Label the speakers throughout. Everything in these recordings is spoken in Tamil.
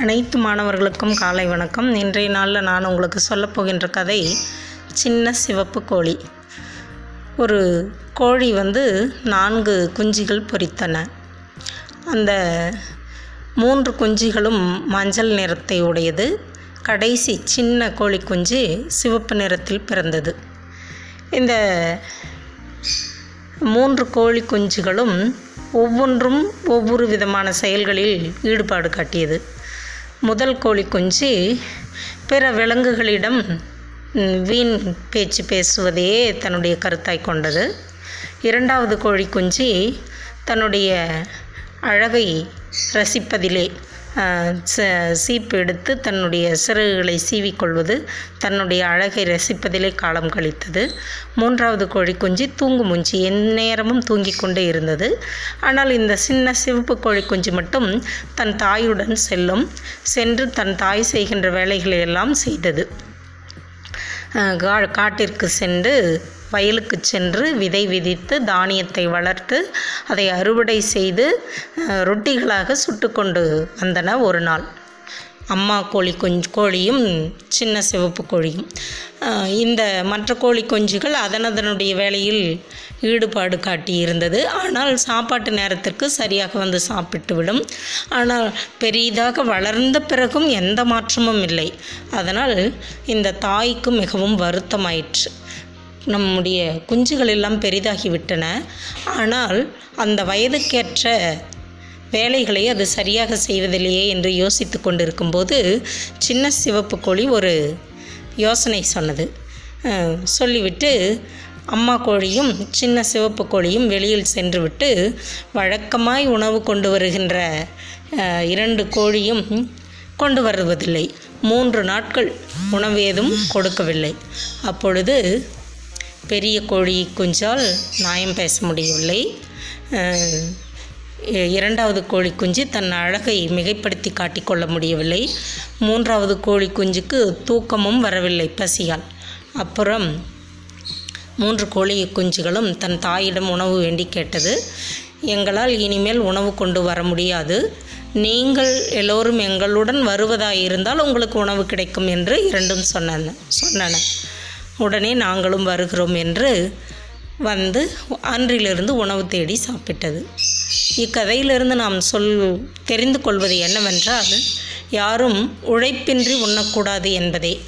Speaker 1: அனைத்து மாணவர்களுக்கும் காலை வணக்கம். இன்றைய நாளில் நான் உங்களுக்கு சொல்லப்போகின்ற கதை சின்ன சிவப்பு கோழி. ஒரு கோழி வந்து நான்கு குஞ்சுகள் பொரித்தன அந்த மூன்று குஞ்சுகளும் மஞ்சள் நிறத்தை உடையது. கடைசி சின்ன கோழி குஞ்சு சிவப்பு நிறத்தில் பிறந்தது. இந்த மூன்று கோழி குஞ்சுகளும் ஒவ்வொன்றும் ஒவ்வொரு விதமான செயல்களில் ஈடுபாடு காட்டியது. முதல் கோழி குஞ்சு பிற விலங்குகளிடம் வீண் பேச்சு பேசுவதையே தன்னுடைய கருத்தாய் கொண்டது. இரண்டாவது கோழி குஞ்சு தன்னுடைய அழகை ரசிப்பதிலே சீப்பு எடுத்து தன்னுடைய சிறகுகளை சீவிக்கொள்வது தன்னுடைய அழகை ரசிப்பதிலே காலம் கழித்தது. மூன்றாவது கோழி குஞ்சு தூங்கு மூஞ்சி எந்நேரமும் தூங்கிக் கொண்டே இருந்தது. ஆனால் இந்த சின்ன சிவப்பு கோழி குஞ்சு மட்டும் தன் தாயுடன் செல்லும் சென்று தன் தாய் செய்கின்ற வேலைகளை எல்லாம் செய்தது. கா- காட்டிற்கு சென்று வயலுக்கு சென்று விதை விதித்து தானியத்தை வளர்த்து அதை அறுவடை செய்து ரொட்டிகளாக ரொட்டிகளாக சுட்டுக்கொண்டு வந்தன ஒரு நாள். அம்மா கோழி கொஞ்சம் கோழியும் சின்ன சிவப்பு கோழியும். இந்த மற்ற கோழி குஞ்சுகள் அதனதனுடைய வேலையில் ஈடுபாடு காட்டி இருந்தது ஆனால் சாப்பாட்டு நேரத்திற்கு சரியாக வந்து சாப்பிட்டு விடும் ஆனால் பெரிதாக வளர்ந்த பிறகும் எந்த மாற்றமும் இல்லை. அதனால் இந்த தாய்க்கு மிகவும் வருத்தமாயிற்று. நம்முடைய குஞ்சுகள் எல்லாம் பெரிதாகிவிட்டன ஆனால் அந்த வயதுக்கேற்ற வேலைகளை அது சரியாக செய்வதில்லையே என்று யோசித்து கொண்டிருக்கும்போது சின்ன சிவப்பு கோழி ஒரு யோசனை சொன்னது. சொல்லிவிட்டு அம்மா கோழியும் சின்ன சிவப்பு கோழியும் வெளியில் சென்றுவிட்டு வழக்கமாய் உணவு கொண்டு வருகின்ற இரண்டு கோழியும் கொண்டு வருவதில்லை. மூன்று நாட்கள் உணவு ஏதும் கொடுக்கவில்லை. அப்பொழுது பெரிய கோழி குஞ்சால் நியாயம் பேச முடியவில்லை. இரண்டாவது கோழி குஞ்சு தன் அழகை மிகைப்படுத்தி காட்டிக்கொள்ள முடியவில்லை. மூன்றாவது கோழி குஞ்சுக்கு தூக்கமும் வரவில்லை பசியால். அப்புறம் மூன்று கோழி குஞ்சுகளும் தன் தாயிடம் உணவு வேண்டி கேட்டது. எங்களால் இனிமேல் உணவு கொண்டு வர முடியாது. நீங்கள் எல்லோரும் எங்களுடன் வருவதாயிருந்தால் உங்களுக்கு உணவு கிடைக்கும் என்று இரண்டும் சொன்னன சொன்னன. உடனே நாங்களும் வருகிறோம் என்று வந்து அன்றிலிருந்து உணவு தேடி சாப்பிட்டது. இக்கதையிலிருந்து நாம் சொல் தெரிந்து கொள்வது என்னவென்றால் யாரும் உழைப்பின்றி உண்ணக்கூடாது என்பதே.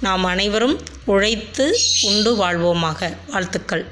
Speaker 1: நாம் அனைவரும் உழைத்து உண்டு வாழ்வோமாக. வாழ்த்துக்கள்.